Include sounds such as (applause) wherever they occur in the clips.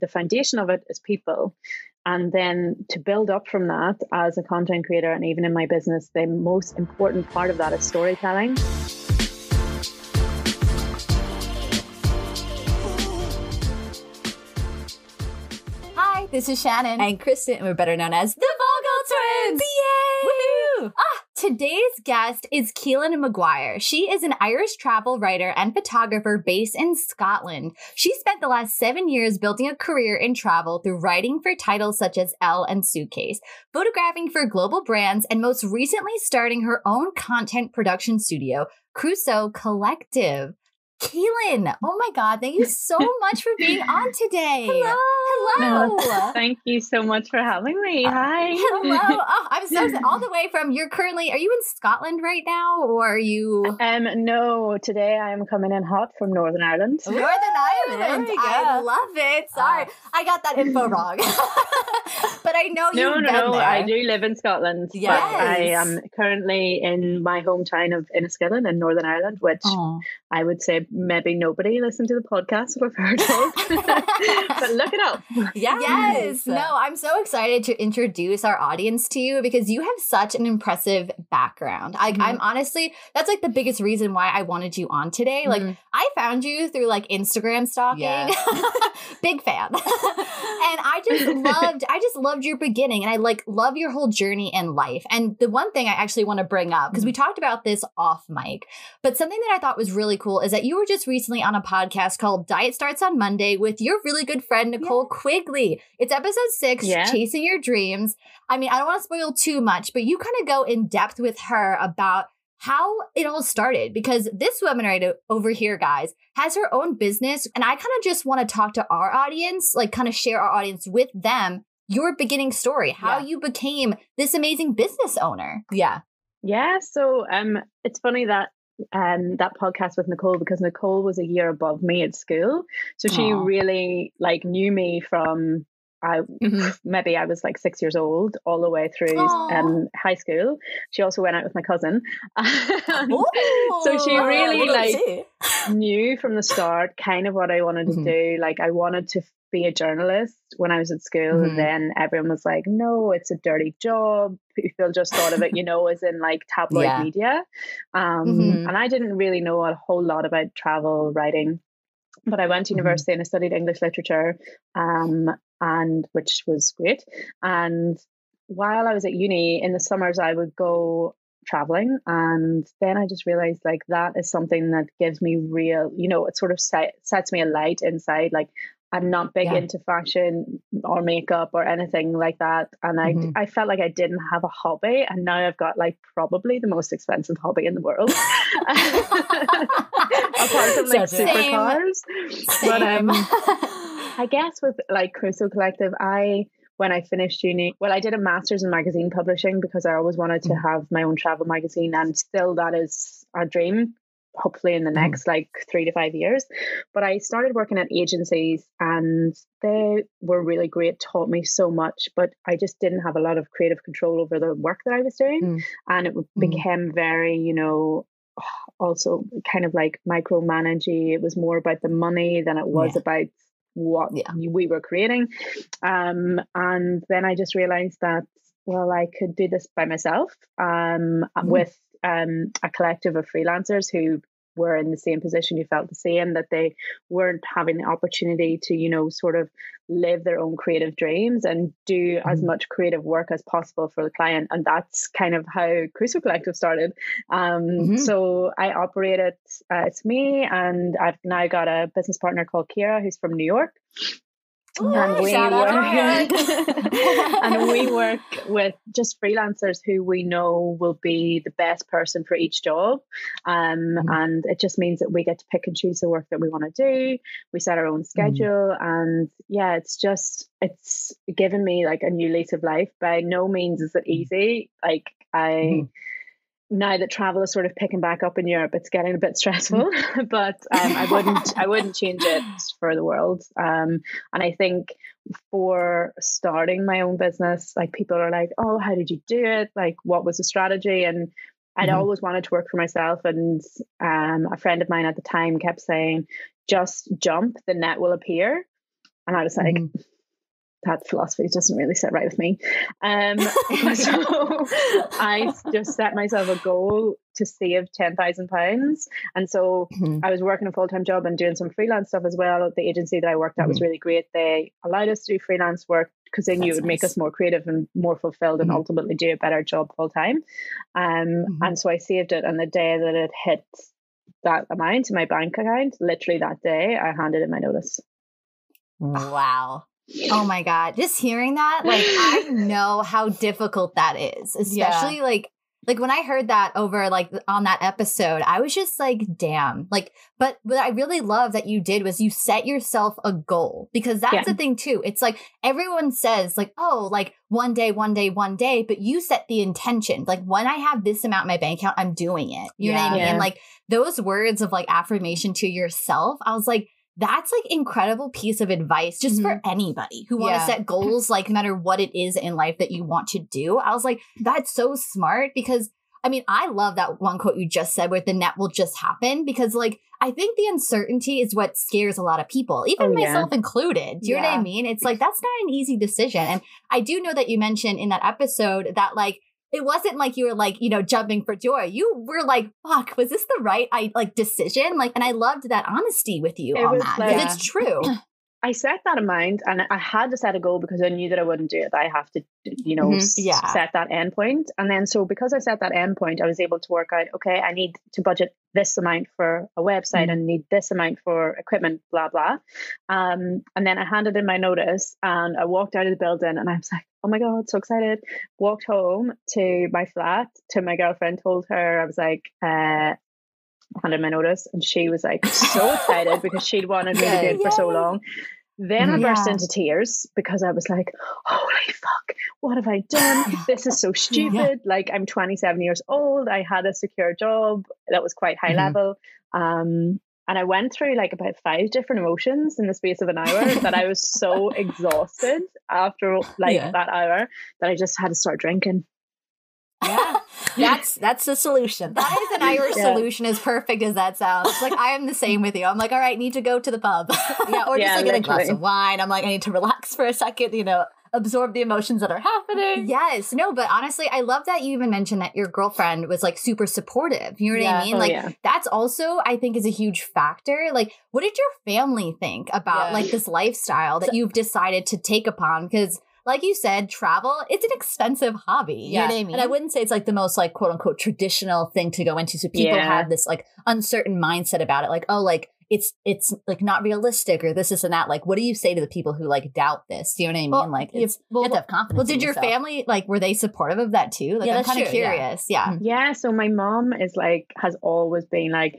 the foundation of it is people. And then to build up from that as a content creator and even in my business, the most important part of that is storytelling. Hi, this is Shannon. And Kristen, and we're better known as the Vogel Twins. Yay! Woohoo! Ah, today's guest is Caoilfhionn Maguire. She is an Irish travel writer and photographer based in Scotland. She spent the last seven years building a career in travel through writing for titles such as Elle and Suitcase, photographing for global brands, and most recently starting her own content production studio, Crusoe Collective. Caoilfhionn, oh my God, thank you (laughs) so much for being on today. Hello. Hello. No, thank you so much for having me. Hi. (laughs) Hello. Oh, I'm so. All the way from, you're currently, are you in Scotland right now or are you? Um, no, today I am coming in hot from Northern Ireland. Northern Ireland. I love it. Sorry, uh, I got that info (laughs) wrong. but I know you. No, no, no. There. I do live in Scotland. Yes. I am currently in my hometown of Enniskillen in Northern Ireland, which Oh. I would say maybe nobody listened to the podcast would have heard of. but look it up. Yes. Yes. No, I'm so excited to introduce our audience to you because you have such an impressive background. I, Mhm. I'm honestly, that's like the biggest reason why I wanted you on today. Like, Mhm. I found you through like Instagram stalking. Yeah. (laughs) Big fan. (laughs) and I just loved, I just loved your beginning and I like love your whole journey in life. And the one thing I actually want to bring up, because we talked about this off mic, but something that I thought was really cool is that you were just recently on a podcast called Diet Starts on Monday with your really good friend, Nicole Quigley. It's episode six, Yeah. Chasing Your Dreams. I mean, I don't want to spoil too much, but you kind of go in depth with her about how it all started because this woman right over here, guys, has her own business. And I kind of just want to talk to our audience, like kind of share our audience with them, your beginning story, how Yeah. you became this amazing business owner. Yeah. Yeah, so um, it's funny that um that podcast with Nicole because Nicole was a year above me at school, so she Aw. really like knew me from I Mhm. (laughs) maybe I was like six years old all the way through um high school. She also went out with my cousin, (laughs) so she really like knew from the start kind of what I wanted to Mhm. do. Like I wanted to be a journalist when I was at school, Mhm. and then everyone was like, "No, it's a dirty job." (laughs) People just thought of it, you know, as in like tabloid Yeah. media. Um, Mhm. And I didn't really know a whole lot about travel writing, but I went to Mhm. university and I studied English literature, um, and which was great. And while I was at uni in the summers, I would go traveling and then i just realized like that is something that gives me real you know it sort of set, sets me a light inside like i'm not big Yeah. into fashion or makeup or anything like that and i Mhm. i felt like i didn't have a hobby and now i've got like probably the most expensive hobby in the world (laughs) apart from like a- supercars but um I guess with like Crusoe Collective, I when I finished uni, well, I did a master's in magazine publishing because I always wanted to Mhm. have my own travel magazine, and still that is a dream. Hopefully, in the Mhm. next like three to five years. But I started working at agencies, and they were really great. Taught me so much, but I just didn't have a lot of creative control over the work that I was doing, Mm. and it Mhm. became very, you know, also kind of like micromanaging. It was more about the money than it was Yeah. about what Yeah. we were creating. Um, and then I just realized that, well, I could do this by myself um, Mhm. with um, a collective of freelancers who were in the same position, who felt the same, that they weren't having the opportunity to, you know, sort of live their own creative dreams and do as Mhm. much creative work as possible for the client. And that's kind of how Crusoe Collective started. Um, Mhm. So I operate it, uh, it's me, and I've now got a business partner called Kira who's from New York. And we shout out to work, (laughs) and we (laughs) work with just freelancers who we know will be the best person for each job. Um, Mhm. And it just means that we get to pick and choose the work that we want to do. We set our own schedule, and yeah, it's just it's given me like a new lease of life. By no means is it easy. Like I Mhm. Now that travel is sort of picking back up in Europe, it's getting a bit stressful. (laughs) but um, I wouldn't I wouldn't change it for the world. Um, and I think for starting my own business, like people are like, "Oh, how did you do it? Like, what was the strategy?" And I'd Mhm. always wanted to work for myself, and um, a friend of mine at the time kept saying, "Just jump, the net will appear." And I was like, Mhm. That philosophy doesn't really sit right with me. Um, (laughs) (laughs) so I just set myself a goal to save ten thousand pounds, and so Mhm. I was working a full time job and doing some freelance stuff as well. The agency that I worked at was really great. They allowed us to do freelance work because they knew it That's would make us more creative and more fulfilled and Mhm. ultimately do a better job full time. Um, Mhm. And so I saved it, and the day that it hit that amount in my bank account, literally that day, I handed in my notice. Wow. Oh my God. Just hearing that, like, I (laughs) know how difficult that is, especially like, like when I heard that over like on that episode, I was just like, damn. Like, but what I really love that you did was you set yourself a goal because that's Yeah. the thing too. It's like everyone says, like, oh, like one day, one day, one day, but you set the intention. Like, when I have this amount in my bank account, I'm doing it. You know what I mean? Yeah. Like, those words of like affirmation to yourself, I was like, that's like incredible piece of advice just for mm-hmm. anybody who want to Yeah. set goals (laughs) like no matter what it is in life that you want to do. I was like that's so smart because i mean i love that one quote you just said where the net will just happen because like i think the uncertainty is what scares a lot of people even Oh, yeah. myself included. Do you know what i mean? It's like that's not an easy decision. And i do know that you mentioned in that episode that like it wasn't like you were like you know jumping for joy. You were like fuck was this the right i like decision? Like and i loved that honesty with you It on was that like- because it's true (clears throat) I set that in mind and I had to set a goal because I knew that I wouldn't do it. I have to, you know, Mhm. Yeah. set that end point. And then, so because I set that end point, I was able to work out, okay, I need to budget this amount for a website Mhm. and need this amount for equipment, blah, blah. Um, and then I handed in my notice and I walked out of the building and I was like, oh my God, so excited. Walked home to my flat to my girlfriend, told her, I was like, uh, handed my notice and she was like so (laughs) excited because she'd wanted me to do it for so long. Then I Mhm. burst into tears because I was like, holy fuck, what have I done? (sighs) This is so stupid. Like, I'm 27 years old. I had a secure job that was quite high Mhm. level. Um, and I went through like about five different emotions in the space of an hour that I was so (laughs) exhausted after like Yeah. that hour that I just had to start drinking. Yeah. That's that's the solution. That is an (laughs) Irish Yeah. solution, as perfect as that sounds. Like I am the same with you. I'm like, all right, need to go to the pub. (laughs) yeah, or just Yeah, like get a glass of wine. I'm like, I need to relax for a second, you know, absorb the emotions that are happening. yes, no, but honestly, I love that you even mentioned that your girlfriend was like super supportive. You know what Yeah. I mean? Oh, like yeah. that's also, I think, is a huge factor. Like, what did your family think about Yeah. like this lifestyle that you've decided to take upon? Because like you said, travel, it's an expensive hobby. You know what I mean? And I wouldn't say it's like the most like quote unquote traditional thing to go into. So people Yeah. have this like uncertain mindset about it. Like, oh, like it's it's like not realistic or this, this, and that. Like, what do you say to the people who like doubt this? Do You know what I mean? Well, like if- it's well, you have to have confidence. well, in did your yourself. family like were they supportive of that too? Like Yeah, I'm kind of true, yeah. curious. Yeah. Mhm. Yeah, so my mom is like has always been like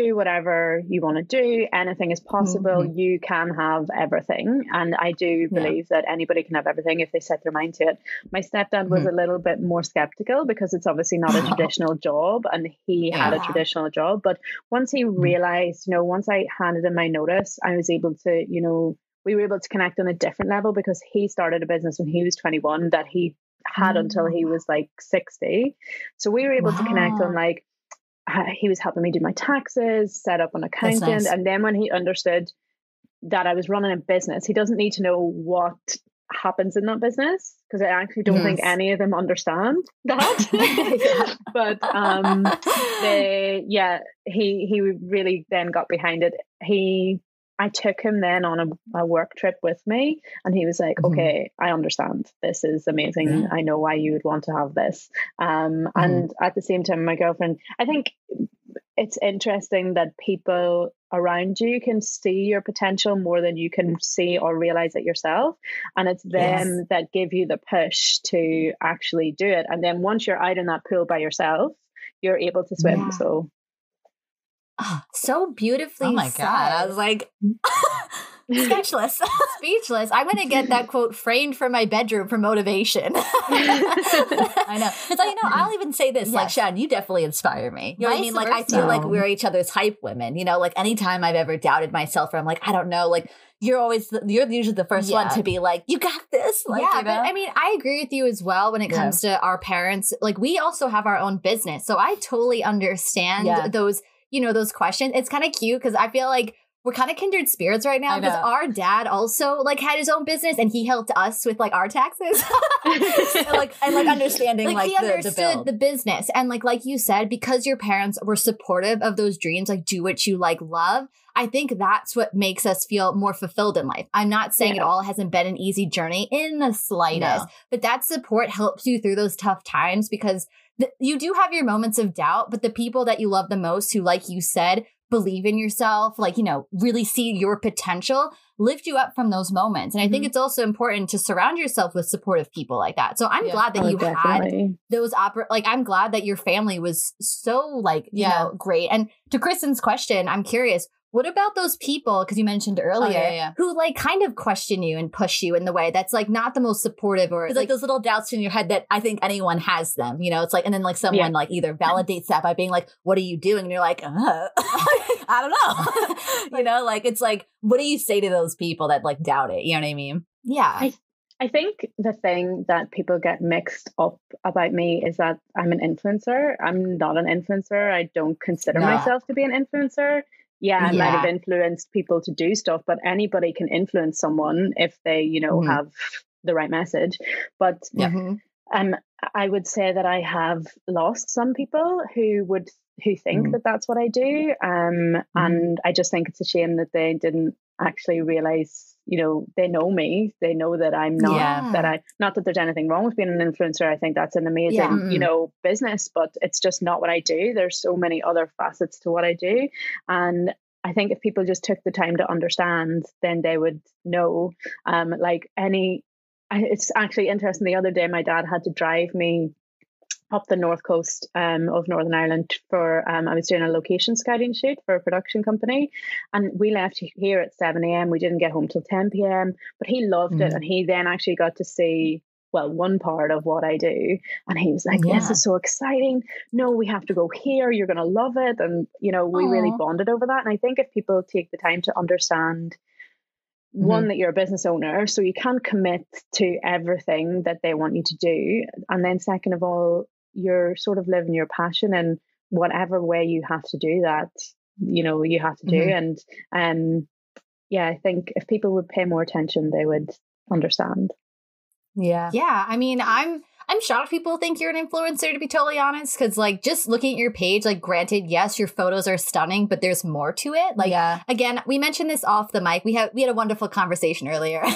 do whatever you want to do anything is possible mm-hmm. you can have everything. And i do Yeah. believe that anybody can have everything if they set their mind to it. My stepdad was mm-hmm. a little bit more skeptical because it's obviously not a (laughs) traditional job and he had a traditional job. But once he mm-hmm. realized you know once i handed in my notice i was able to you know we were able to connect on a different level because he started a business when he was 21 that he had until he mm. was like 60 so we were able to connect on like he was helping me do my taxes set up an accountant nice. and then when he understood that i was running a business he doesn't need to know what happens in that business because i actually don't think any of them understand (laughs) that. But um (laughs) they yeah he he really then got behind it. He i took him then on a, a work trip with me and he was like Mhm. okay i understand. This is amazing. I know why you would want to have this. Um and at the same time my girlfriend i think it's interesting that people around you can see your potential more than you can see or realize it yourself and it's them Yes. that give you the push to actually do it. And then once you're out in that pool by yourself you're able to swim. Yeah. so Ah, so beautifully Oh my said. god! I was like mm. (laughs) speechless. (laughs) speechless. I'm gonna get that quote framed for my bedroom for motivation. (laughs) I know. It's like, you know, I'll even say this, like, Yes. Shannon, you definitely inspire me. You know what I mean? Like, I feel like we're each other's hype women. You know, like anytime I've ever doubted myself or I'm like, I don't know, like, you're always, the, you're usually the first one to be like, you got this. Like, yeah, you know? but I mean, I agree with you as well when it Yeah. comes to our parents. Like, we also have our own business, so I totally understand Yeah. those. You know, those questions. It's kind of cute because I feel like we're kind of kindred spirits right now because our dad also like had his own business and he helped us with like our taxes and, (laughs) (laughs) like and like understanding like, like, he the, understood the, the, business and like like you said because your parents were supportive of those dreams like do what you like love i think that's what makes us feel more fulfilled in life i'm not saying Yeah. it all hasn't been an easy journey in the slightest No. but that support helps you through those tough times because th- you do have your moments of doubt but the people that you love the most who like you said believe in yourself like you know really see your potential lift you up from those moments and i think Mhm. it's also important to surround yourself with supportive people like that so i'm Yeah. glad that Oh, you had those opera like i'm glad that your family was so like you Yeah. know great and to kristen's question i'm curious what about those people because you mentioned earlier Oh, yeah, yeah. who like kind of question you and push you in the way that's like not the most supportive or It's like, those little doubts in your head that I think anyone has them. You know, it's like, and then like someone Yeah. like either validates that by being like, "What are you doing?" And you're like, uh, (laughs) "I don't know." (laughs) you know, like it's like, what do you say to those people that like doubt it? You know what I mean? yeah I- I think the thing that people get mixed up about me is that I'm an influencer. I'm not an influencer. I don't consider No. myself to be an influencer. Yeah, I might have influenced people to do stuff, but anybody can influence someone if they, you know, Mhm. have the right message. But Yeah. Mhm. um, I would say that I have lost some people who would who think Mhm. that that's what I do, um, and I just think it's a shame that they didn't actually realize. You know, they know me. They know that I'm not Yeah. that I. Not that there's anything wrong with being an influencer. I think that's an amazing, Yeah. you know, business. But it's just not what I do. There's so many other facets to what I do, and I think if people just took the time to understand, then they would know. Um, like any I, it's actually interesting. The other day, my dad had to drive me up the north coast um, of Northern Ireland for um, I was doing a location scouting shoot for a production company, and we left here at seven a.m. We didn't get home till ten p.m. But he loved it, Mhm. and he then actually got to see. Well, one part of what I do, and he was like, "This is so exciting! No, we have to go here. You're going to love it." And you know, we really bonded over that. And I think if people take the time to understand one that you're a business owner so you can't commit to everything that they want you to do and then second of all you're sort of living your passion and whatever way you have to do that you know you have to do. And um yeah i think if people would pay more attention they would understand. Yeah. yeah i mean i'm i'm shocked people think you're an influencer to be totally honest because like just looking at your page like granted yes your photos are stunning but there's more to it. Like yeah. again we mentioned this off the mic. We had we had a wonderful conversation earlier. (laughs)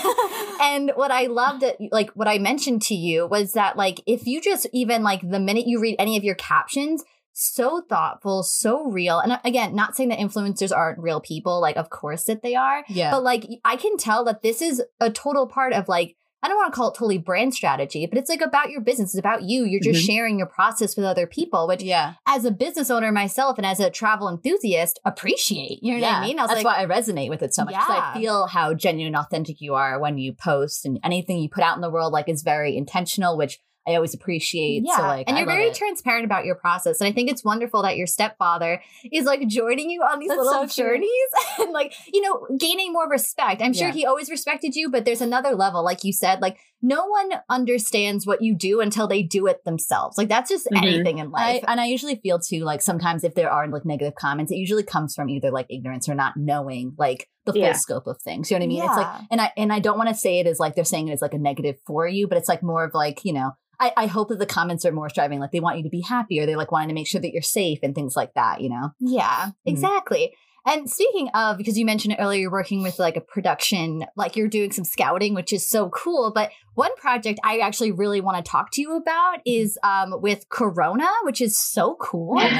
And what i loved it like what i mentioned to you was that like if you just even like the minute you read any of your captions so thoughtful so real. And uh, again not saying that influencers aren't real people like of course that they are. Yeah. but like i can tell that this is a total part of like I don't want to call it totally brand strategy, but it's like about your business. It's about you. You're just mm-hmm. sharing your process with other people, which yeah. as a business owner myself and as a travel enthusiast appreciate. You know what I mean? I That's like, why I resonate with it so much. Yeah. I feel how genuine and authentic you are when you post and anything you put out in the world like is very intentional, which I always appreciate. yeah. So like and I you're very it. transparent about your process. And I think it's wonderful that your stepfather is like joining you on these That's little so journeys (laughs) and like, you know, gaining more respect. I'm sure Yeah. he always respected you, but there's another level, like you said, like no one understands what you do until they do it themselves. Like that's just Mhm. anything in I, life. and I usually feel too like sometimes if there are like negative comments, it usually comes from either like ignorance or not knowing like the full Yeah. scope of things. You know what I mean? It's like and I and I don't want to say it as like they're saying it as like a negative for you, but it's like more of like, you know, I, I hope that the comments are more striving, like they want you to be happy or they like wanting to make sure that you're safe and things like that, you know? Yeah, Mhm. exactly. And speaking of, because you mentioned earlier, you're working with like a production, like you're doing some scouting, which is so cool. But one project I actually really want to talk to you about is um, with Corona, which is so cool. (laughs)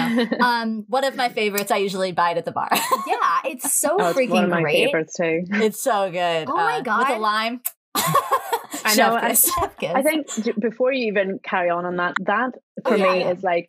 Um, One of my favorites, I usually buy it at the bar. (laughs) yeah, it's so Oh, it's freaking one of my great. favorites too it's so good. Oh my With God. a lime. (laughs) I know, I- kiss. Chef kiss. I think before you even carry on on that, that for Oh, yeah, me yeah. is like,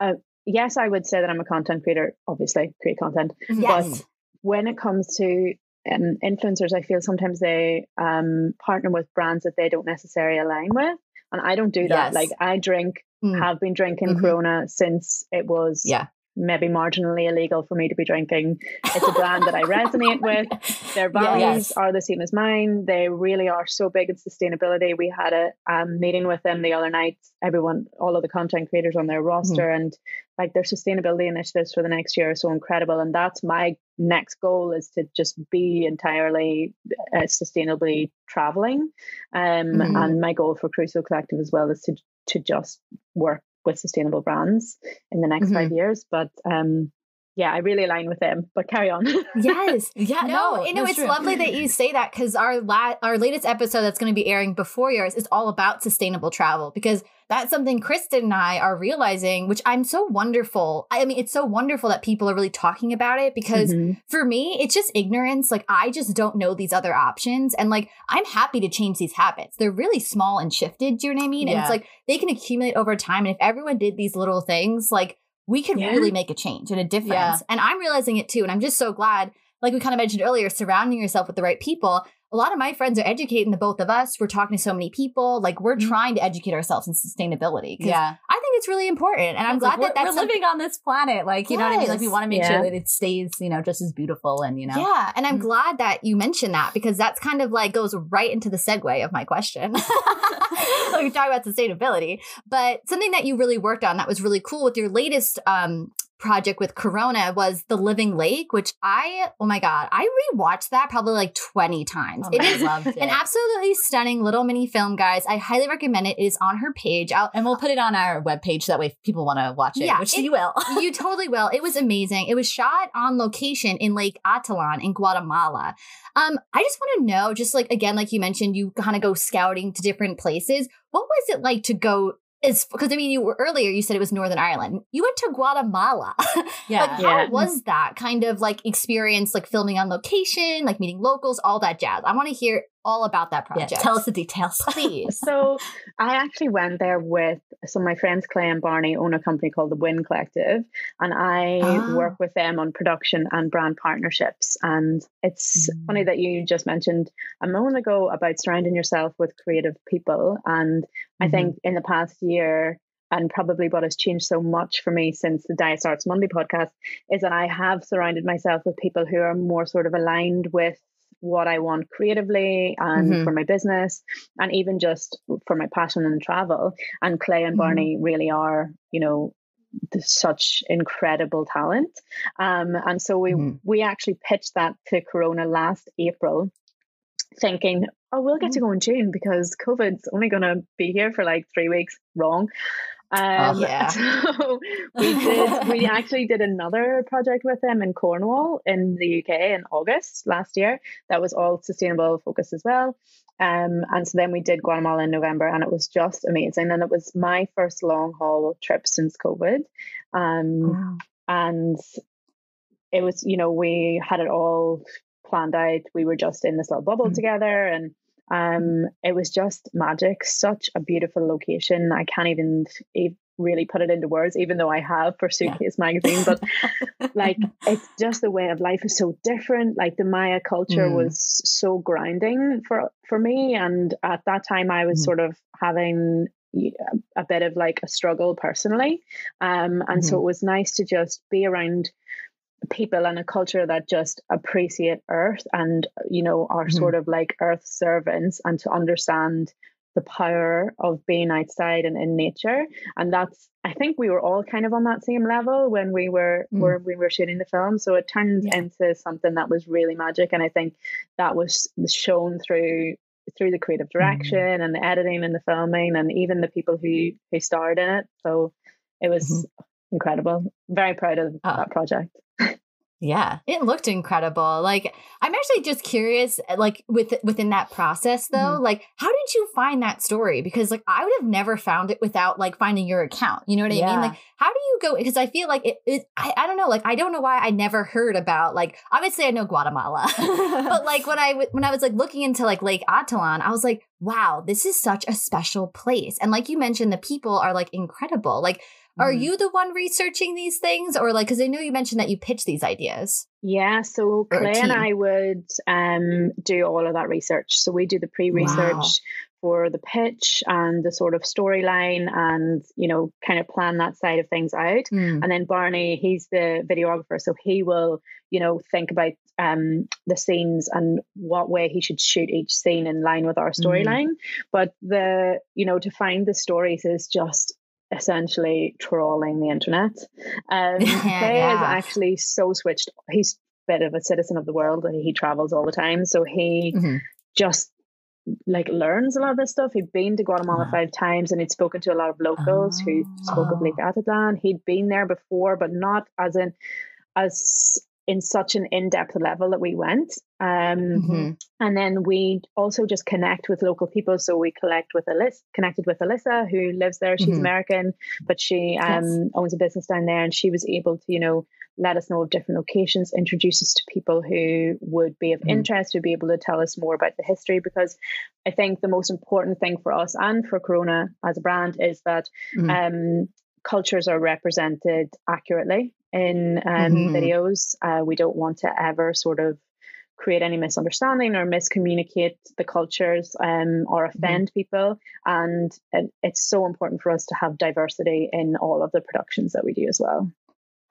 uh, yes, I would say that I'm a content creator. Obviously, create content. yes. When it comes to um, influencers, I feel sometimes they um, partner with brands that they don't necessarily align with, and I don't do that. Yes. Like I drink, Mm. have been drinking Mhm. Corona since it was Yeah. Maybe marginally illegal for me to be drinking. It's a brand that I resonate with. Their (laughs) values yes. are the same as mine. They really are so big in sustainability. We had a um, meeting with them the other night. Everyone, all of the content creators on their roster, mm. and like their sustainability initiatives for the next year are so incredible. And that's my next goal is to just be entirely uh, sustainably traveling. Um, mm-hmm. And my goal for Crusoe Collective as well is to to just work with sustainable brands in the next mm-hmm. five years. But um, yeah, I really align with them. But carry on. (laughs) yes. Yeah. No, no you know, it's true. lovely that you say that because our la- our latest episode that's going to be airing before yours is all about sustainable travel because that's something Kristen and I are realizing, which I'm so wonderful. I mean, it's so wonderful that people are really talking about it because mm-hmm. for me, it's just ignorance. Like, I just don't know these other options. And like, I'm happy to change these habits. They're really small and shifted. Do you know what I mean? Yeah. And it's like they can accumulate over time. And if everyone did these little things, like, we could yeah. really make a change and a difference. Yeah. And I'm realizing it too. And I'm just so glad, like we kind of mentioned earlier, surrounding yourself with the right people a lot of my friends are educating the both of us. We're talking to so many people. Like we're mm-hmm. trying to educate ourselves in sustainability. Yeah. I think it's really important. And I'm glad like, that that's we're living on this planet. Like, you yes. know what I mean? Like we want to make yeah. sure that it stays, you know, just as beautiful and, you know. Yeah. And I'm mm-hmm. glad that you mentioned that because that's kind of like goes right into the segue of my question. (laughs) like we talk about sustainability, but something that you really worked on that was really cool with your latest um, project with Corona was The Living Lake, which I, oh my God, I rewatched that probably like 20 times. Oh, it is it. an absolutely stunning little mini film, guys. I highly recommend it. It is on her page. I'll, and we'll put it on our webpage that way people want to watch it, yeah, which it, you will. (laughs) you totally will. It was amazing. It was shot on location in Lake Atitlan in Guatemala. Um, I just want to know, just like, again, like you mentioned, you kind of go scouting to different places. What was it like to go is because I mean, you were earlier. You said it was Northern Ireland. You went to Guatemala. (laughs) Yeah, like, how yeah. was that kind of like experience, like filming on location, like meeting locals, all that jazz? I want to hear all about that project. Yeah, tell us the details, (laughs) please. so, I actually went there with some of my friends, Clay and Barney, own a company called the Win Collective, and I oh. work with them on production and brand partnerships. And it's mm. funny that you just mentioned a moment ago about surrounding yourself with creative people, and I think mm-hmm. in the past year, and probably what has changed so much for me since the Diet Starts Monday podcast is that I have surrounded myself with people who are more sort of aligned with what I want creatively and mm-hmm. for my business and even just for my passion and travel. And Clay and mm-hmm. Barney really are, you know, such incredible talent. Um, and so we mm-hmm. we actually pitched that to Corona last April thinking, oh, we'll get to mm. go in June because COVID's only going to be here for like three weeks. Wrong. Um, oh, yeah. (laughs) So we did. we (laughs) actually did another project with them in Cornwall in the UK in August last year. That was all sustainable focus as well. Um, and so then we did Guatemala in November, and it was just amazing. And it was my first long haul trip since COVID. Um, wow. and it was, you know, we had it all planned out. We were just in this little bubble mm-hmm. together and um it was just magic such a beautiful location i can't even really put it into words even though i have for suitcase yeah. magazine but (laughs) like it's just the way of life is so different like the maya culture mm. was so grounding for for me and at that time i was mm. sort of having a bit of like a struggle personally um and mm-hmm. so it was nice to just be around people and a culture that just appreciate earth and you know are mm-hmm. sort of like earth servants and to understand the power of being outside and in nature and that's i think we were all kind of on that same level when we were mm. when we were shooting the film so it turned yeah. into something that was really magic and i think that was shown through through the creative mm-hmm. direction mm. and the editing and the filming and even the people who who starred in it so it was mm-hmm. Incredible very proud of uh, that project (laughs) yeah, it looked incredible. Like I'm actually just curious eh, like with within that process though, mm-hmm. like how did you find that story? Because like I would have never found it without like finding your account. You know what yeah. I mean? Like how do you go because I feel like it, it I, I don't know, like I don't know why I never heard about like obviously I know Guatemala. (laughs) but like when I when I was like looking into like Lake Atitlan, I was like, wow, this is such a special place. And like you mentioned the people are like incredible. Like are mm. you the one researching these things, or like because I know you mentioned that you pitch these ideas? Yeah, so Clay and I would um, do all of that research. So we do the pre-research wow. for the pitch and the sort of storyline and you know kind of plan that side of things out Mm. and then barney he's the videographer so he will you know think about um the scenes and what way he should shoot each scene in line with our storyline but the you know to find the stories is just essentially trawling the internet um (laughs) Yeah, Faye is actually so switched he's a bit of a citizen of the world he travels all the time so he Mhm. just like learns a lot of this stuff. He'd been to Guatemala five times and he'd spoken to a lot of locals who spoke of Oh. Lake Atitlan. He'd been there before, but not as in as in such an in-depth level that we went. Um, Mhm. and then we also just connect with local people. So we collect with Alyssa, connected with Alyssa, who lives there. She's Mhm. American, but she um, Yes. owns a business down there, and she was able to, you know, let us know of different locations, introduce us to people who would be of Mhm. interest, who'd be able to tell us more about the history. Because I think the most important thing for us and for Corona as a brand is that Mhm. um, cultures are represented accurately in um, Mhm. videos. Uh, we don't want to ever sort of create any misunderstanding or miscommunicate the cultures um, or offend people. And it, it's so important for us to have diversity in all of the productions that we do as well.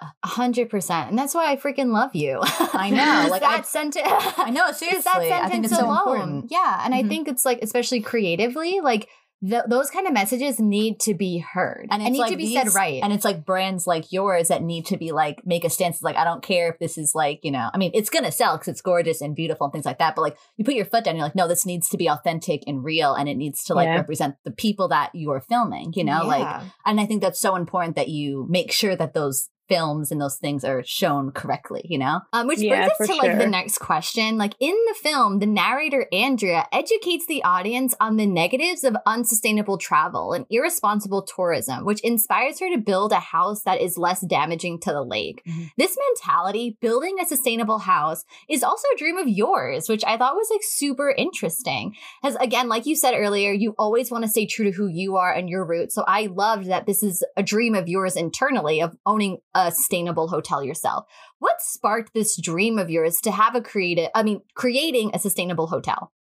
A hundred percent, and that's why I freaking love you. (laughs) I know, like, that I- sentence. (laughs) I know, It's seriously. that I sentence think it's so alone. important. Yeah, and I Mhm. think it's like, especially creatively, like th- those kind of messages need to be heard And and, it's need like to be these- said right. And it's like brands like yours that need to be like make a stance. Like I don't care if this is like you know. I mean, it's gonna sell because it's gorgeous and beautiful and things like that. But like you put your foot down, you're like, no, this needs to be authentic and real, and it needs to like Yeah. represent the people that you are filming. You know, like and I think that's so important that you make sure that those films and those things are shown correctly. You know. Um, which Yeah, brings us to like the next question. Like in the film, the narrator Andrea educates the audience on the negatives of unsustainable travel and irresponsible tourism, which inspires her to build a house that is less damaging to the lake. Mhm. This mentality, building a sustainable house, is also a dream of yours, which I thought was like super interesting. Because again, like you said earlier, you always want to stay true to who you are and your roots. So I loved that this is a dream of yours internally of owning a sustainable hotel yourself. What sparked this dream of yours to have a creative, I mean, creating a sustainable hotel?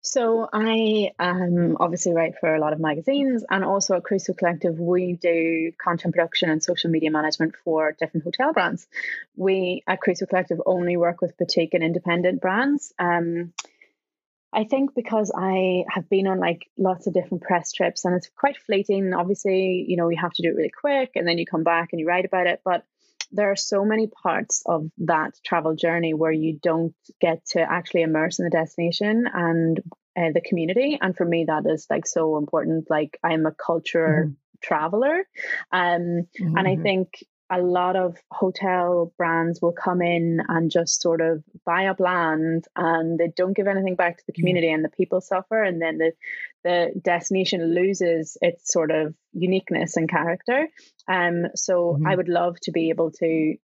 So I um, obviously write for a lot of magazines, and also at Crusoe Collective, we do content production and social media management for different hotel brands. We at Crusoe Collective only work with boutique and independent brands. Um, I think because I have been on like lots of different press trips, and it's quite fleeting. Obviously, you know, you have to do it really quick, and then you come back and you write about it, but there are so many parts of that travel journey where you don't get to actually immerse in the destination and uh, the community and for me that is like so important like i'm a culture traveler um and i Mhm. think a lot of hotel brands will come in and just sort of buy up land and they don't give anything back to the community and the people suffer and then the the destination loses its sort of uniqueness and character um so Mhm. i would love to be able to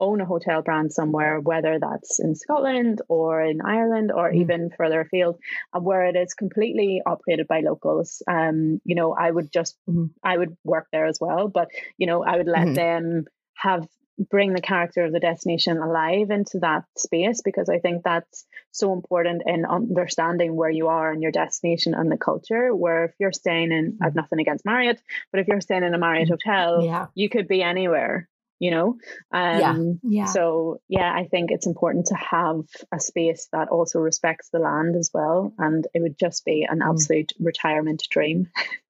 own a hotel brand somewhere whether that's in scotland or in ireland or Mhm. even further afield uh, where it is completely operated by locals um you know i would just Mhm. i would work there as well but you know i would let Mhm. them have bring the character of the destination alive into that space because i think that's so important in understanding where you are in your destination and the culture where if you're staying in i've nothing against marriott but if you're staying in a marriott hotel Yeah. you could be anywhere you know um Yeah. so yeah i think it's important to have a space that also respects the land as well and it would just be an Mm. absolute retirement dream (laughs)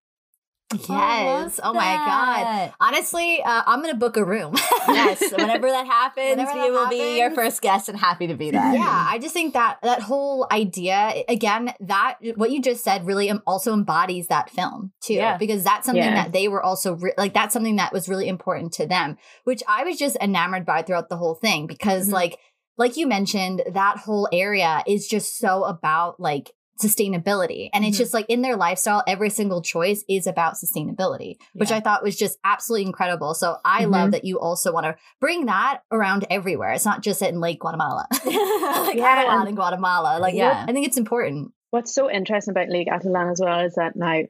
Yes. Oh, my God. Honestly, uh, I'm going to book a room. (laughs) yes, whenever that happens, Whenever that will be your first guest and happy to be that. yeah i just think that that whole idea again that what you just said really also embodies that film too Yeah. because that's something Yeah. that they were also re- like that's something that was really important to them which i was just enamored by throughout the whole thing because Mhm. like like you mentioned that whole area is just so about like sustainability and it's Mhm. just like in their lifestyle every single choice is about sustainability which i thought was just absolutely incredible so i love that you also want to bring that around everywhere it's not just in lake guatemala (laughs) like Yeah, in Guatemala. Like, Yeah. yeah, I think it's important. what's so interesting about lake Atitlan as well is that now i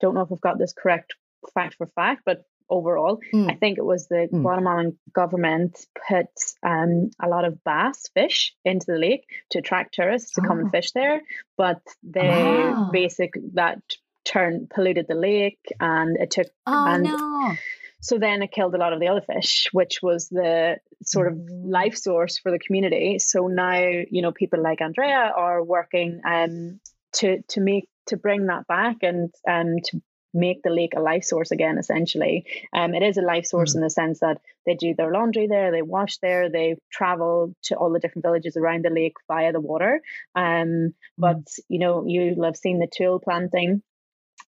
don't know if i've got this correct fact for fact but overall. Mm. I think it was the Mm. Guatemalan government put um, a lot of bass fish into the lake to attract tourists to come and Oh. fish there, but they Wow. basically that turned polluted the lake and it took Oh and no. so then it killed a lot of the other fish, which was the sort of Mm. life source for the community. So now, you know, people like Andrea are working um to to make to bring that back and um to make the lake a life source again essentially um it is a life source Mm. in the sense that they do their laundry there they wash there they travel to all the different villages around the lake via the water um but you know you'll have seen the tule planting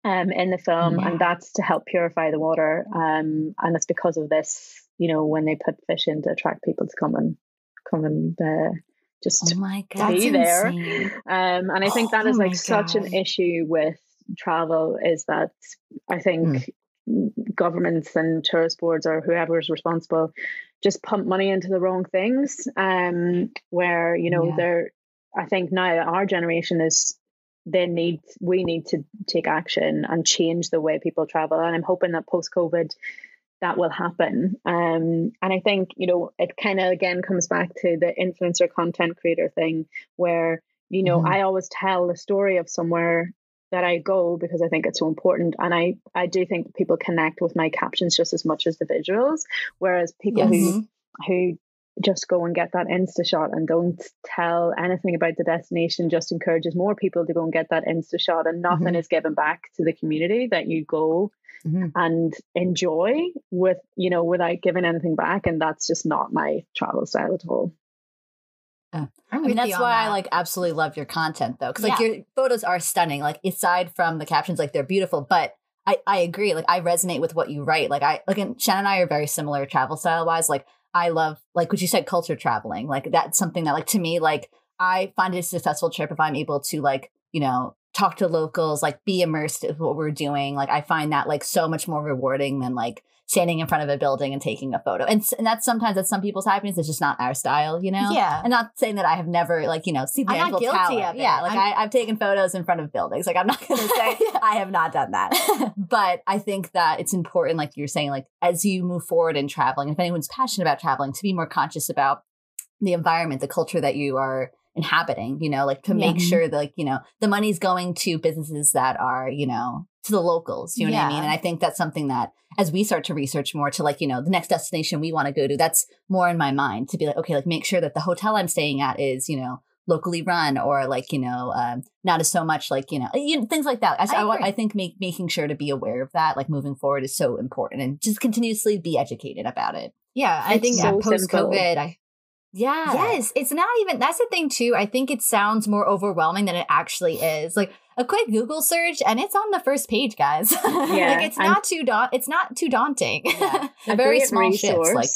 um, in the film, Yeah. and that's to help purify the water. Um, and it's because of this, you know, when they put fish in to attract people to come and come and uh, just. Oh my god. Be there. Um, and I think that Oh is my like such an issue with travel is that I think governments and tourist boards or whoever is responsible just pump money into the wrong things. Um, where you know Yeah. they're, I think now our generation is they need we need to take action and change the way people travel and i'm hoping that post covid that will happen um and i think you know it kind of again comes back to the influencer content creator thing where you know Mhm. i always tell the story of somewhere that i go because i think it's so important and i i do think people connect with my captions just as much as the visuals whereas people Yes. who who just go and get that insta shot and don't tell anything about the destination just encourages more people to go and get that insta shot and nothing Mhm. is given back to the community that you go Mhm. and enjoy with you know without giving anything back and that's just not my travel style at all I mean, that's why I like absolutely love your content though, because like Yeah. your photos are stunning. Like aside from the captions, like they're beautiful. But I I agree. Like I resonate with what you write. Like I like and Shannon and I are very similar travel style wise. Like I love like what you said, culture traveling. Like that's something that like to me like I find it a successful trip if I'm able to like you know talk to locals, like be immersed in what we're doing. Like I find that like so much more rewarding than like standing in front of a building and taking a photo. And, and that's sometimes that's some people's happiness. It's just not our style, you know. Yeah. And not saying that I have never like you know seen the I'm not Eiffel guilty Tower. of it. Yeah, like I'm- I, I've taken photos in front of buildings. Like I'm not going (laughs) to say I have not done that, (laughs) but I think that it's important, like you're saying, like as you move forward in traveling, if anyone's passionate about traveling, to be more conscious about the environment, the culture that you are inhabiting. You know, like to make Yeah. sure that like you know the money's going to businesses that are you know to the locals. You know what I mean? And I think that's something that as we start to research more to like you know the next destination we want to go to, that's more in my mind to be like okay, like make sure that the hotel I'm staying at is you know locally run or like you know um, not as so much like you know, you know things like that. I, I I. I think make, making sure to be aware of that like moving forward is so important and just continuously be educated about it. Yeah, I It's think so post COVID, I Yeah. Yes, it's not even that's the thing too. I think it sounds more overwhelming than it actually is. Like a quick Google search and it's on the first page, guys. (laughs) like it's not too da- it's not too daunting. Yeah. (laughs) A very small shifts like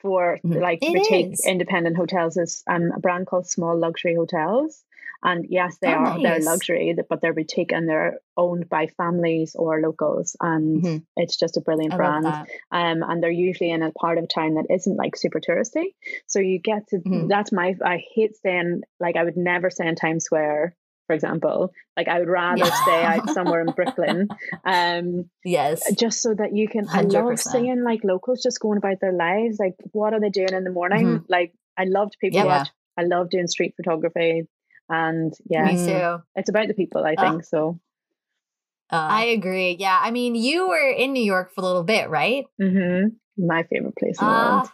for Mhm. like It boutique is. independent hotels is um, a brand called Small Luxury Hotels. And yes, they Oh, are they're luxury, but they're boutique and they're owned by families or locals, and Mhm. it's just a brilliant I brand. Um, and they're usually in a part of town that isn't like super touristy, so you get to. Mhm. That's my. I hate staying. Like I would never stay in Times Square, for example. Like I would rather Yeah. stay out (laughs) somewhere in Brooklyn. Um, Yes. just so that you can I love seeing like locals just going about their lives like what are they doing in the morning like I loved people Mm-hmm. Yeah. watch I love doing street photography and yeah Me too. it's about the people I think so Uh, I agree. Yeah. I mean, you were in New York for a little bit, right? hmm my favorite place in the world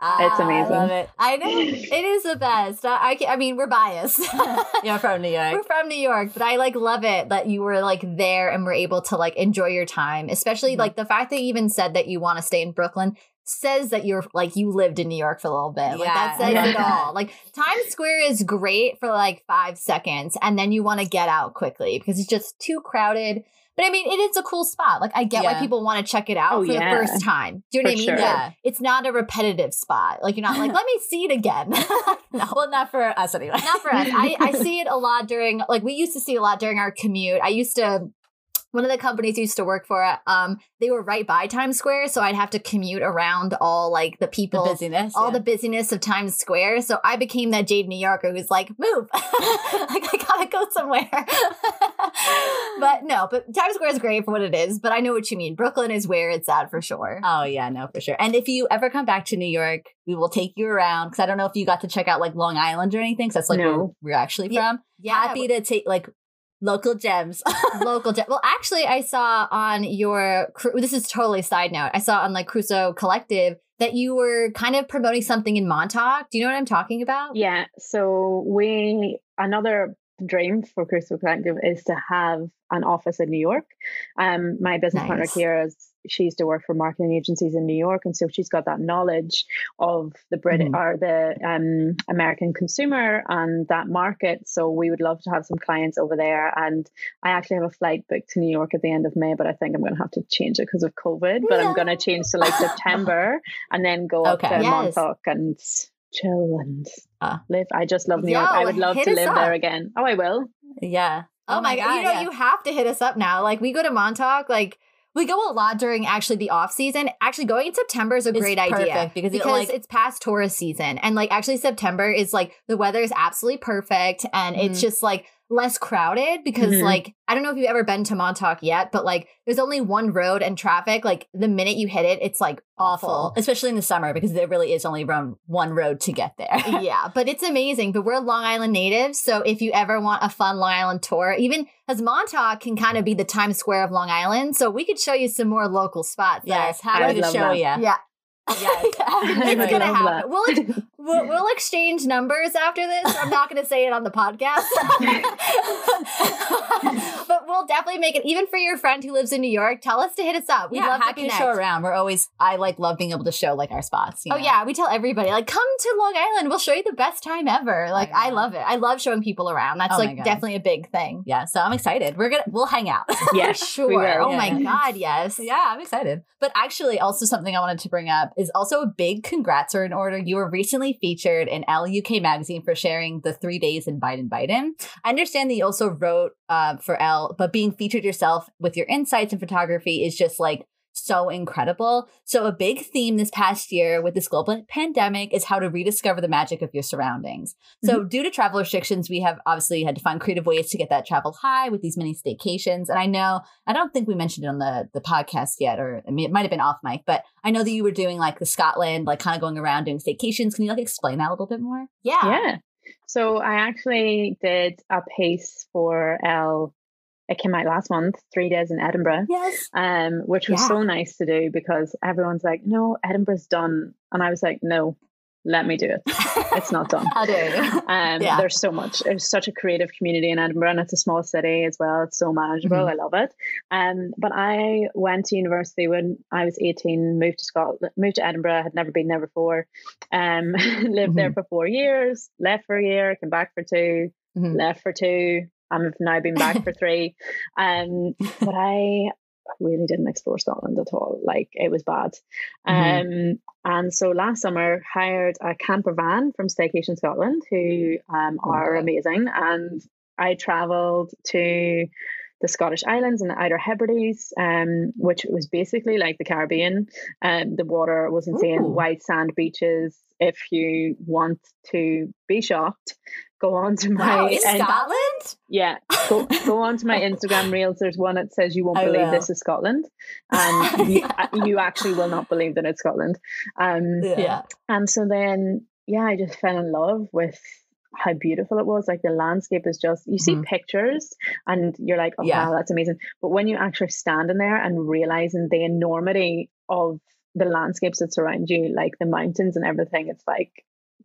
Ah, It's amazing. I love it. I know it is the best. I, I, I mean, we're biased. (laughs) You're from New York. We're from New York, but I like love it that you were like there and were able to like enjoy your time. Especially Mhm. like the fact that you even said that you want to stay in Brooklyn says that you're like you lived in New York for a little bit. Like that Yeah. says it Yeah. all. Like Times Square is great for like five seconds and then you want to get out quickly because it's just too crowded. But I mean, it is a cool spot. Like I get why people want to check it out Oh, for yeah. the first time. Do you know what I mean? sure. Yeah. It's not a repetitive spot. Like you're not like, (laughs) let me see it again. (laughs) no. Well, not for us anyway. Not for us. I, I (laughs) see it a lot during, like, we used to see a lot during our commute. I used to, one of the companies I used to work for, um, they were right by Times Square, so I'd have to commute around all like the people, the busyness, all yeah. the busyness of Times Square. So I became that Jade New Yorker who's like, move, (laughs) like I gotta go somewhere. (laughs) but no, but Times Square is great for what it is. But I know what you mean. Brooklyn is where it's at for sure. Oh yeah, no, for sure. And if you ever come back to New York, we will take you around because I don't know if you got to check out like Long Island or anything. Because that's like No. where we're actually Yeah, from. Yeah, Happy to take like local gems. (laughs) local jet. Well, actually, I saw on your Cru- this is totally side note. I saw on like Crusoe Collective that you were kind of promoting something in Montauk. Do you know what I'm talking about? Yeah. So we another dream for Crusoe Collective is to have an office in New York. Um, my business partner Nice. Kira, she used to work for marketing agencies in New York, and so she's got that knowledge of the Brit Mhm. or the um, American consumer and that market. So we would love to have some clients over there. And I actually have a flight booked to New York at the end of May, but I think I'm going to have to change it because of COVID. But I'm going to change to like September and then go up Okay. to Yes. Montauk and chill and Ah. live. I just love New York. I would love to us live there again. Oh, I will. yeah. Oh, my god! You know, yeah. you have to hit us up now. Like we go to Montauk, like. We go a lot during actually the off season. Actually, going in September is a It's great idea because because don't, like- it's past tourist season, and like actually September is like the weather is absolutely perfect, and it's Mhm. just like less crowded because Mhm. like I don't know if you've ever been to Montauk yet, but like there's only one road and traffic. Like the minute you hit it, it's like awful. especially in the summer because there really is only run one road to get there. (laughs) yeah, but it's amazing. But we're Long Island natives, so if you ever want a fun Long Island tour, even as Montauk can kind of be the Times Square of Long Island, so we could show you some more local spots. yes, happy to show that. you. Yeah. Yes. (laughs) it's gonna happen. We'll, ex- we'll we'll exchange numbers after this. I'm not gonna say it on the podcast, (laughs) but we'll definitely make it. Even for your friend who lives in New York, tell us to hit us up. We'd yeah, love happy to to, connect. show around. We're always I like love being able to show like our spots. you Oh know? yeah, we tell everybody like come to Long Island. We'll show you the best time ever. Like I, know. love it. I love showing people around. That's Oh like definitely a big thing. Yeah, so I'm excited. We're gonna we'll hang out. (laughs) Yes, For sure. we will. Oh my god, yes. yeah, I'm excited. But actually, also something I wanted to bring up is also a big congrats are in order. You were recently featured in Elle UK magazine for sharing the three days in Baden-Baden. I understand that you also wrote uh, for Elle, but being featured yourself with your insights and photography is just like so incredible. So, a big theme this past year with this global pandemic is how to rediscover the magic of your surroundings. So, mm-hmm. due to travel restrictions, we have obviously had to find creative ways to get that travel high with these mini staycations. And I know, I don't think we mentioned it on the, the podcast yet, or I mean, it might have been off mic, but I know that you were doing like the Scotland, like kind of going around doing staycations. Can you like explain that a little bit more? Yeah. Yeah. So I actually did a piece for Elle. It came out last month, three days in Edinburgh. Yes. um, which was Yeah. so nice to do because everyone's like, no, Edinburgh's done. And I was like, no, let me do it. It's not done. (laughs) Dare you? Um, Yeah. There's so much. It's such a creative community in Edinburgh, and it's a small city as well. It's so manageable. Mhm. I love it. Um, but I went to university when I was 18. Moved to Scotland. Moved to Edinburgh. Had never been there before. Um, (laughs) lived there for four years. Left for a year. Came back for 2 Mhm. Left for two. I've now been back for (laughs) three. Um, but I really didn't explore Scotland at all. Like it was bad. Mhm. Um, and so last summer hired a camper van from Staycation Scotland, who um, Oh are God. amazing. And I travelled to the Scottish Islands and the Outer Hebrides, um, which was basically like the Caribbean. Um, the water was insane, Ooh. white sand beaches. If you want to be shocked, go on to my Wow, in and- Scotland? yeah, go go on to my (laughs) Instagram reels. There's one that says you won't I believe will. this is Scotland, and (laughs) you, you actually will not believe that it's Scotland. Um, Yeah. and so then, yeah, I just fell in love with how beautiful it was. Like the landscape is just, you see Mhm. pictures and you're like, oh, Yeah. wow, that's amazing. But when you actually stand in there and realizing the enormity of the landscapes that surround you, like the mountains and everything, it's like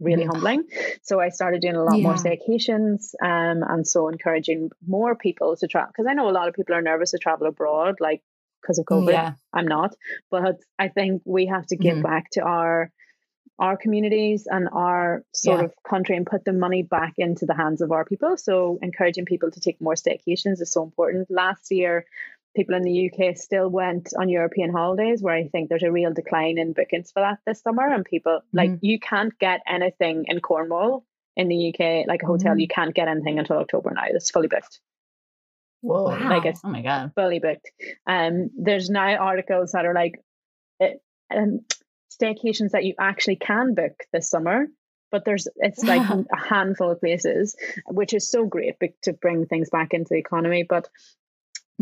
really Mhm. humbling. So I started doing a lot more Yeah. staycations um, and so encouraging more people to travel. Because I know a lot of people are nervous to travel abroad, like because of COVID. Yeah. I'm not, but I think we have to give Mhm. back to our our communities and our sort Yeah. of country and put the money back into the hands of our people. So encouraging people to take more staycations is so important. Last year, people in the UK still went on European holidays, where I think there's a real decline in bookings for that this summer. And people like you can't get anything in Cornwall in the UK, like a hotel, Mhm. you can't get anything until October now. It's fully booked. Whoa! Wow. Like it's oh my god! fully booked. Um, there's now articles that are like, it, um, staycations that you actually can book this summer. But there's it's like (laughs) a handful of places, which is so great to bring things back into the economy. But.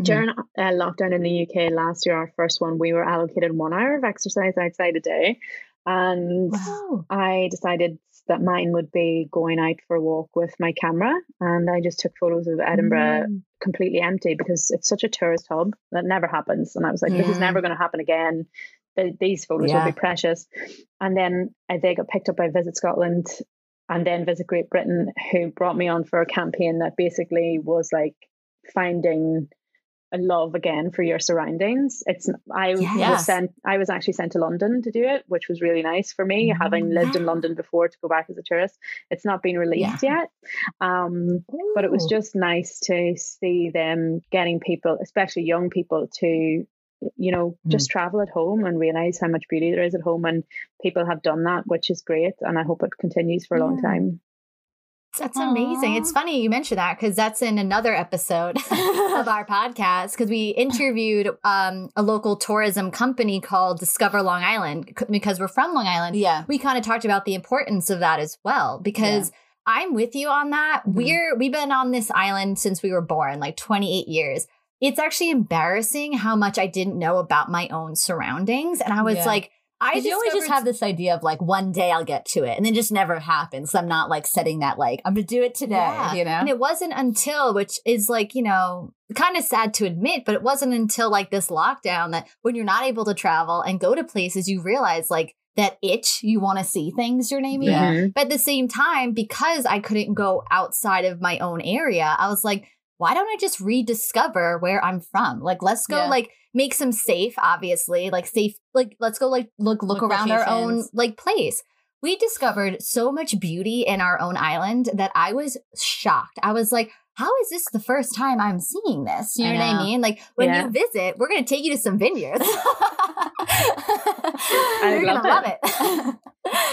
During uh, lockdown in the UK last year, our first one, we were allocated one hour of exercise outside a day, and Wow. I decided that mine would be going out for a walk with my camera, and I just took photos of Edinburgh Mm. completely empty because it's such a tourist hub that never happens. And I was like, this is never going to happen again. Th- these photos Yeah. will be precious. And then uh, they got picked up by Visit Scotland and then Visit Great Britain, who brought me on for a campaign that basically was like finding a love again for your surroundings. It's I Yes. was sent I was actually sent to London to do it, which was really nice for me, having lived in London before to go back as a tourist. It's not been released yet. Um but it was just nice to see them getting people, especially young people, to you know just travel at home and realize how much beauty there is at home and people have done that which is great and i hope it continues for a long time That's amazing. It's funny you mentioned that because that's in another episode (laughs) of our podcast because we interviewed um, a local tourism company called Discover Long Island because we're from Long Island. yeah. We kind of talked about the importance of that as well because I'm with you on that. Mhm. We're we've been on this island since we were born, like 28 years. It's actually embarrassing how much I didn't know about my own surroundings, and I was Yeah. like, I you always just have this idea of like one day I'll get to it, and then just never happens. So I'm not like setting that like I'm gonna do it today. Yeah. You know. And it wasn't until, which is like, you know, kind of sad to admit, but it wasn't until like this lockdown that when you're not able to travel and go to places, you realize like that itch, you want to see things you're naming. Yeah. But at the same time, because I couldn't go outside of my own area, I was like, why don't I just rediscover where I'm from? Like, let's go, Yeah. like, make some safe, obviously, like safe, like, let's go, like, look, look, Look around our own, like, place. We discovered so much beauty in our own island that I was shocked. I was like, how is this the first time I'm seeing this? You know, I what I mean? Like when Yeah. you visit, we're going to take you to some vineyards. (laughs) (laughs) I You're gonna love it. it. (laughs)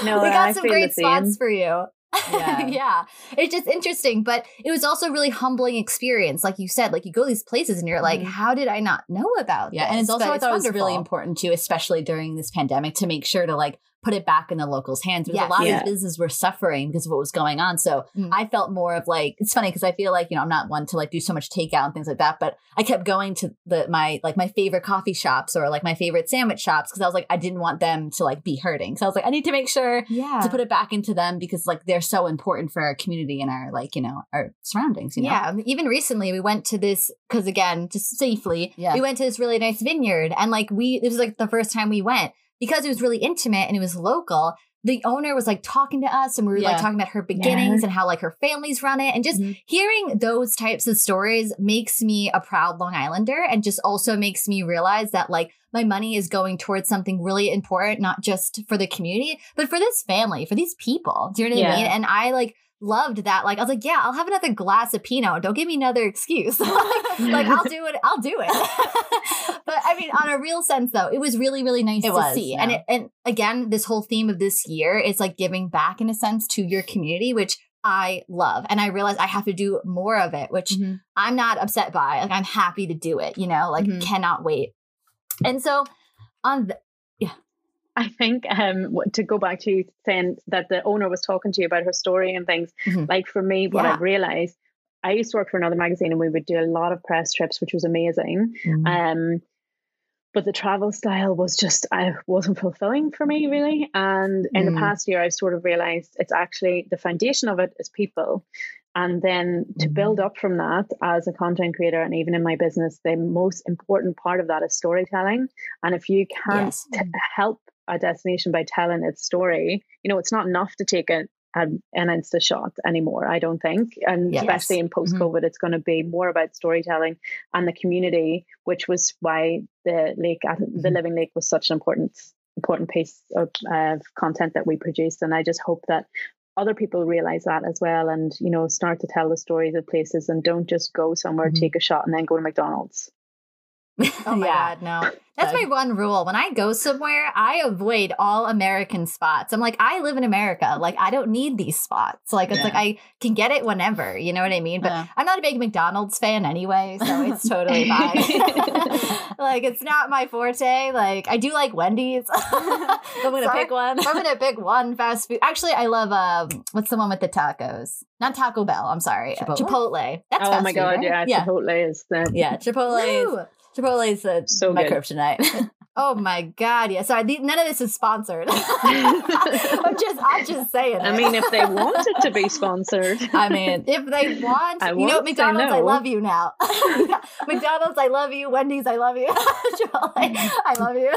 No, we I got some great spots for you. Yeah. (laughs) yeah. It's just interesting, but it was also a really humbling experience. Like you said, like you go to these places and you're like, Mhm. how did I not know about Yeah, this? and it's also But I thought it was really important too, especially during this pandemic, to make sure to like put it back in the locals' hands because Yes. a lot Yeah. of these businesses were suffering because of what was going on. So Mm. I felt more of like it's funny because I feel like you know I'm not one to like do so much takeout and things like that, but I kept going to the my like my favorite coffee shops or like my favorite sandwich shops because I was like I didn't want them to like be hurting. So I was like I need to make sure Yeah. to put it back into them because like they're so important for our community and our like you know our surroundings. You know? Yeah, even recently we went to this because again, just safely, Yeah. we went to this really nice vineyard, and like we, this was like the first time we went because it was really intimate and it was local. The owner was like talking to us, and we were like talking about her beginnings and how like her family's run it, and just Mhm. hearing those types of stories makes me a proud Long Islander, and just also makes me realize that like my money is going towards something really important, not just for the community, but for this family, for these people. Do you know what I mean? And I like loved that. Like I was like, yeah, I'll have another glass of Pinot. Don't give me another excuse. (laughs) like I'll do it. I'll do it. (laughs) but I mean, on a real sense, though, it was really, really nice It to was, see. yeah. And it, and again, this whole theme of this year is like giving back in a sense to your community, which I love. And I realize I have to do more of it, which Mhm. I'm not upset by. Like I'm happy to do it. You know, like Mhm. cannot wait. And so on the I think um to go back to you saying that the owner was talking to you about her story and things. Mhm. Like for me, what Yeah. I've realized, I used to work for another magazine and we would do a lot of press trips, which was amazing. Mm-hmm. Um, but the travel style was just I wasn't fulfilling for me really. And in Mm. the past year, I've sort of realized it's actually the foundation of it is people. And then to build up from that as a content creator and even in my business, the most important part of that is storytelling. And if you can't Yes. t- help a destination by telling its story, you know, it's not enough to take a, an, an Insta shot anymore, I don't think. And Yes. especially in post COVID, it's going to be more about storytelling and the community, which was why the lake, at the Mhm. Living Lake, was such an important important piece of uh, content that we produced. And I just hope that other people realize that as well, and you know, start to tell the stories of places and don't just go somewhere, Mhm. take a shot, and then go to McDonald's. Oh my Yeah. god, no. That's my one rule. When I go somewhere, I avoid all American spots. I'm like, I live in America. Like, I don't need these spots. Like, it's Yeah. like I can get it whenever. You know what I mean? But Yeah. I'm not a big McDonald's fan anyway, so it's totally fine. (laughs) (laughs) like, it's not my forte. Like, I do like Wendy's. (laughs) I'm gonna Sorry. pick one. I'm gonna pick one fast food. Actually, I love um, what's the one with the tacos? Not Taco Bell. I'm sorry, Chipotle? Chipotle. That's oh my food, god, right? yeah, Yeah. Chipotle is the Yeah, Chipotle. Woo! Chipotle is So my good. kryptonite. (laughs) Oh my god, yeah. Sorry, the, none of this is sponsored. (laughs) I'm just, I'm just saying. I it. mean, if they (laughs) wanted to be sponsored, I mean, if they want, I you know, what, won't McDonald's, I love you now. McDonald's, I love you. Wendy's, I love you. Chipotle, I love you.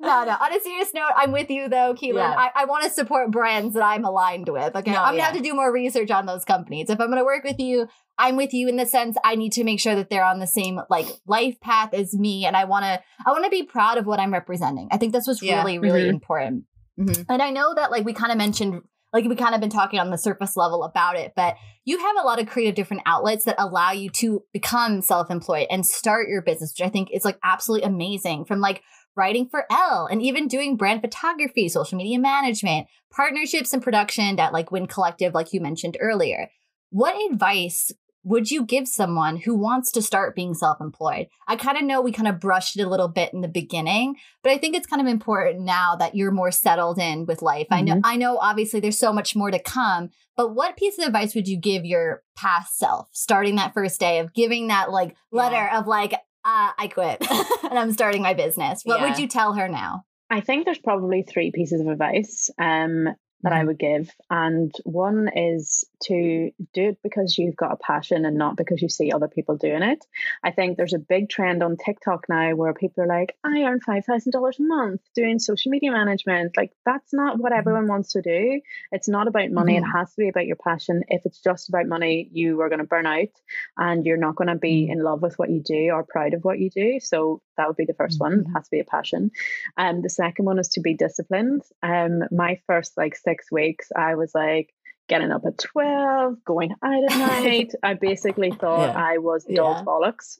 no, no. On a serious note, I'm with you though, Caoilfhionn. Yeah. I, I want to support brands that I'm aligned with. Okay, No, I'm gonna yeah. have to do more research on those companies. If I'm gonna work with you, I'm with you in the sense I need to make sure that they're on the same like life path as me, and I want to I want to be proud of what I'm representing. I think this was Yeah. really really Mhm. important. Mhm. And I know that like we kind of mentioned like we kind of been talking on the surface level about it, but you have a lot of creative different outlets that allow you to become self-employed and start your business, which I think is like absolutely amazing. From like writing for Elle and even doing brand photography, social media management, partnerships and production at like Win Collective, like you mentioned earlier. What advice would you give someone who wants to start being self-employed? I kind of know we kind of brushed it a little bit in the beginning, but I think it's kind of important now that you're more settled in with life. I know I know obviously there's so much more to come, but what piece of advice would you give your past self starting that first day of giving that like letter of like uh, I quit (laughs) and I'm starting my business? What Yeah. would you tell her now? I think there's probably three pieces of advice um, that I mm-hmm. would give. And one is to do it because you've got a passion and not because you see other people doing it. I think there's a big trend on TikTok now where people are like, I earn $5,000 a month doing social media management. Like, that's not what mm-hmm. everyone wants to do. It's not about money. It mm-hmm. has to be about your passion. If it's just about money, you are going to burn out and you're not going to be in love with what you do or proud of what you do. So that would be the 1st one. It has to be a passion. Um, the second one is to be disciplined. Um, my first like six weeks, I was like getting up at twelve, going out at night. (laughs) I basically thought Yeah. I was dog's Yeah. bollocks.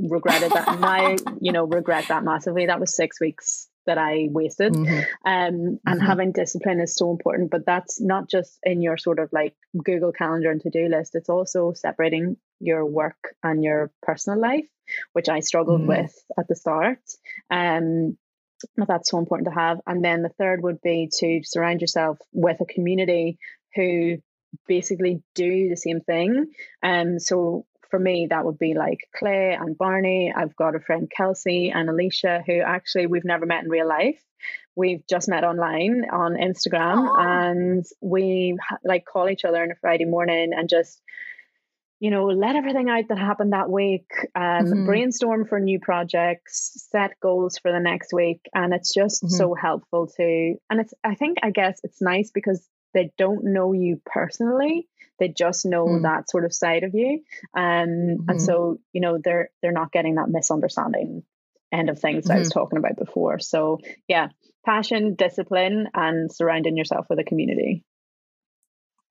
Regretted that. (laughs) now, you know, regret that massively. That was six weeks that I wasted. Mhm. Um, and Mhm. having discipline is so important, but that's not just in your sort of like Google Calendar and to do list. It's also separating your work and your personal life, which I struggled Mhm. with at the start. Um, but that's so important to have. And then the third would be to surround yourself with a community who basically do the same thing. Um, so for me, that would be like Clay and Barney. I've got a friend Kelsey and Alicia who actually we've never met in real life. We've just met online on Instagram, and we like call each other on a Friday morning and just you know let everything out that happened that week. Um, Mhm. brainstorm for new projects, set goals for the next week, and it's just Mhm. so helpful to. And it's I think I guess it's nice because they don't know you personally they just know Mm. that sort of side of you um and so you know they're they're not getting that misunderstanding end of things I was Mm-hmm. talking about before so yeah passion discipline and surrounding yourself with a community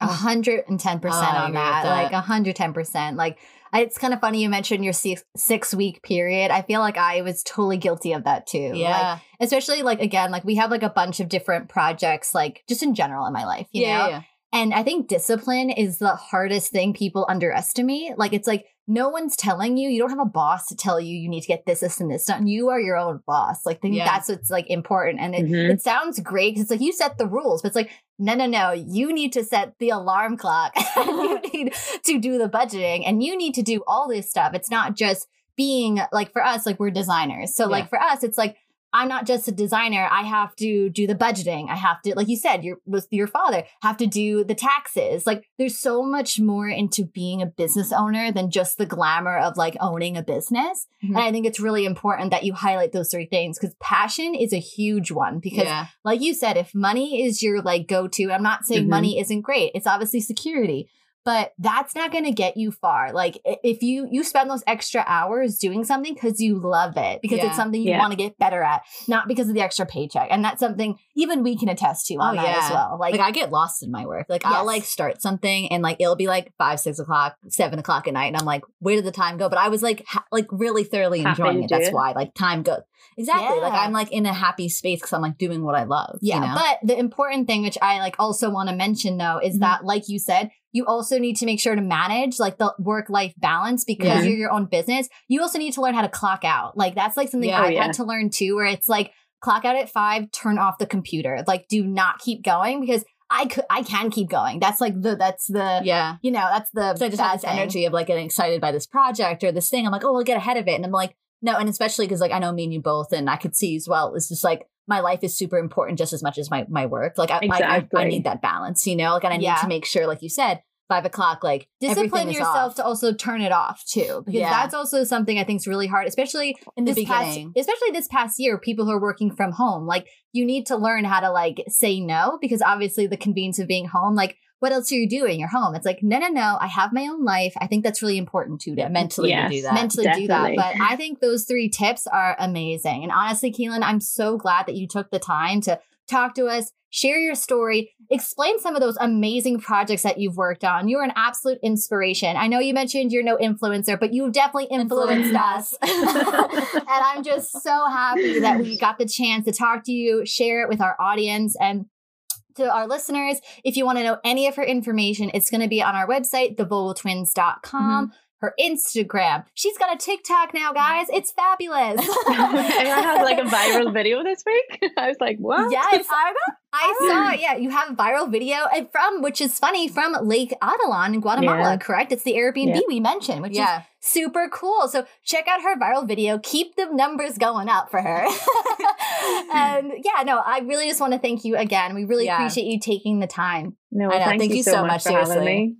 Oh. A hundred and ten percent oh, I on that. that. Like a hundred ten percent. Like it's kind of funny you mentioned your six, six week period. I feel like I was totally guilty of that too. Like, Yeah. especially like again, like we have like a bunch of different projects, like just in general in my life. You yeah, know, yeah. And I think discipline is the hardest thing people underestimate. Like it's like no one's telling you. You don't have a boss to tell you you need to get this, this, and this done. You are your own boss. Like I Yeah. that's what's like important. And it, Mhm. it sounds great because it's like you set the rules, but it's like no, no, no. You need to set the alarm clock. (laughs) you (laughs) need to do the budgeting, and you need to do all this stuff. It's not just being like for us, like we're designers. So Yeah. like for us, it's like I'm not just a designer. I have to do the budgeting. I have to, like you said, your with your father, have to do the taxes. Like there's so much more into being a business owner than just the glamour of like owning a business. Mhm. And I think it's really important that you highlight those three things because passion is a huge one. Because yeah. like you said, if money is your like go to, I'm not saying Mhm. money isn't great. It's obviously security. But that's not going to get you far. Like if you you spend those extra hours doing something because you love it, because Yeah. it's something you Yeah. want to get better at, not because of the extra paycheck. And that's something even we can attest to on Oh, that yeah. as well. Like, Like, I get lost in my work. Like I'll like start something and like it'll be like five, six o'clock, seven o'clock at night, and I'm like, where did the time go? But I was like, ha- like really thoroughly Happy enjoying it. That's it. why like time goes exactly. Like I'm like in a happy space because I'm like doing what I love. Yeah, you know? but the important thing, which I like also want to mention though, is Mhm. that, like you said, you also need to make sure to manage like the work life balance because Yeah. you're your own business. You also need to learn how to clock out. Like that's like something Yeah. Oh, I've Oh, yeah. had to learn too, where it's like clock out at five, turn off the computer. Like do not keep going because I could, I can keep going. That's like the, that's the, yeah. you know, that's the. So I just have this thing. energy of like getting excited by this project or this thing. I'm like, oh, I'll get ahead of it. And I'm like, no. And especially because like I know me and you both, and I could see as well. It's just like my life is super important just as much as my my work. Like I, I- I, I, need that balance, you know. Like and I need Yeah. to make sure, like you said, five o'clock, like Discipline yourself off. to also turn it off too, because Yeah. that's also something I think is really hard, especially in the this past, especially this past year, people who are working from home, like you need to learn how to like say no because obviously the convenience of being home, like what else are you doing? You're home. It's like, no, no, no, I have my own life. I think that's really important too. yeah, To mentally Yes. to do that. mentally do that. But I think those three tips are amazing. And honestly, Caoilfhionn, I'm so glad that you took the time to talk to us, share your story, explain some of those amazing projects that you've worked on. You're an absolute inspiration. I know you mentioned you're no influencer, but you've definitely influenced us. (laughs) and I'm just so happy that we got the chance to talk to you, share it with our audience and to our listeners. If you want to know any of her information, it's going to be on our website, thevogeltwins.com. Her Instagram. She's got a TikTok now, guys. It's fabulous. (laughs) and I had like a viral video this week. (laughs) I was like, what? Yes, (laughs) I ah. saw it. Yeah, you have a viral video and from, which is funny, from Lake Atitlan in Guatemala, Yeah. correct? It's the Airbnb Yeah. we mentioned, which is yeah. super cool. So check out her viral video. Keep the numbers going up for her. and yeah, no, I really just want to thank you again. We really Yeah. appreciate you taking the time. No, I know. thank, Thank you so, much, much, seriously.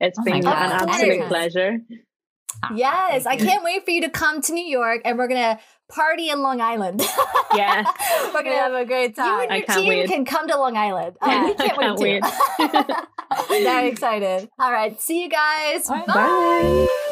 Me. It's Oh been God. an Of absolute course. pleasure. Yes, I can't wait for you to come to New York and we're going to party in Long Island. Yeah. (laughs) we're going to have a great time. you and I your can't team wait. can come to Long Island. (laughs) Oh, Yeah, we I can't, can't wait, too. (laughs) Very excited. All right. See you guys. All right. Bye.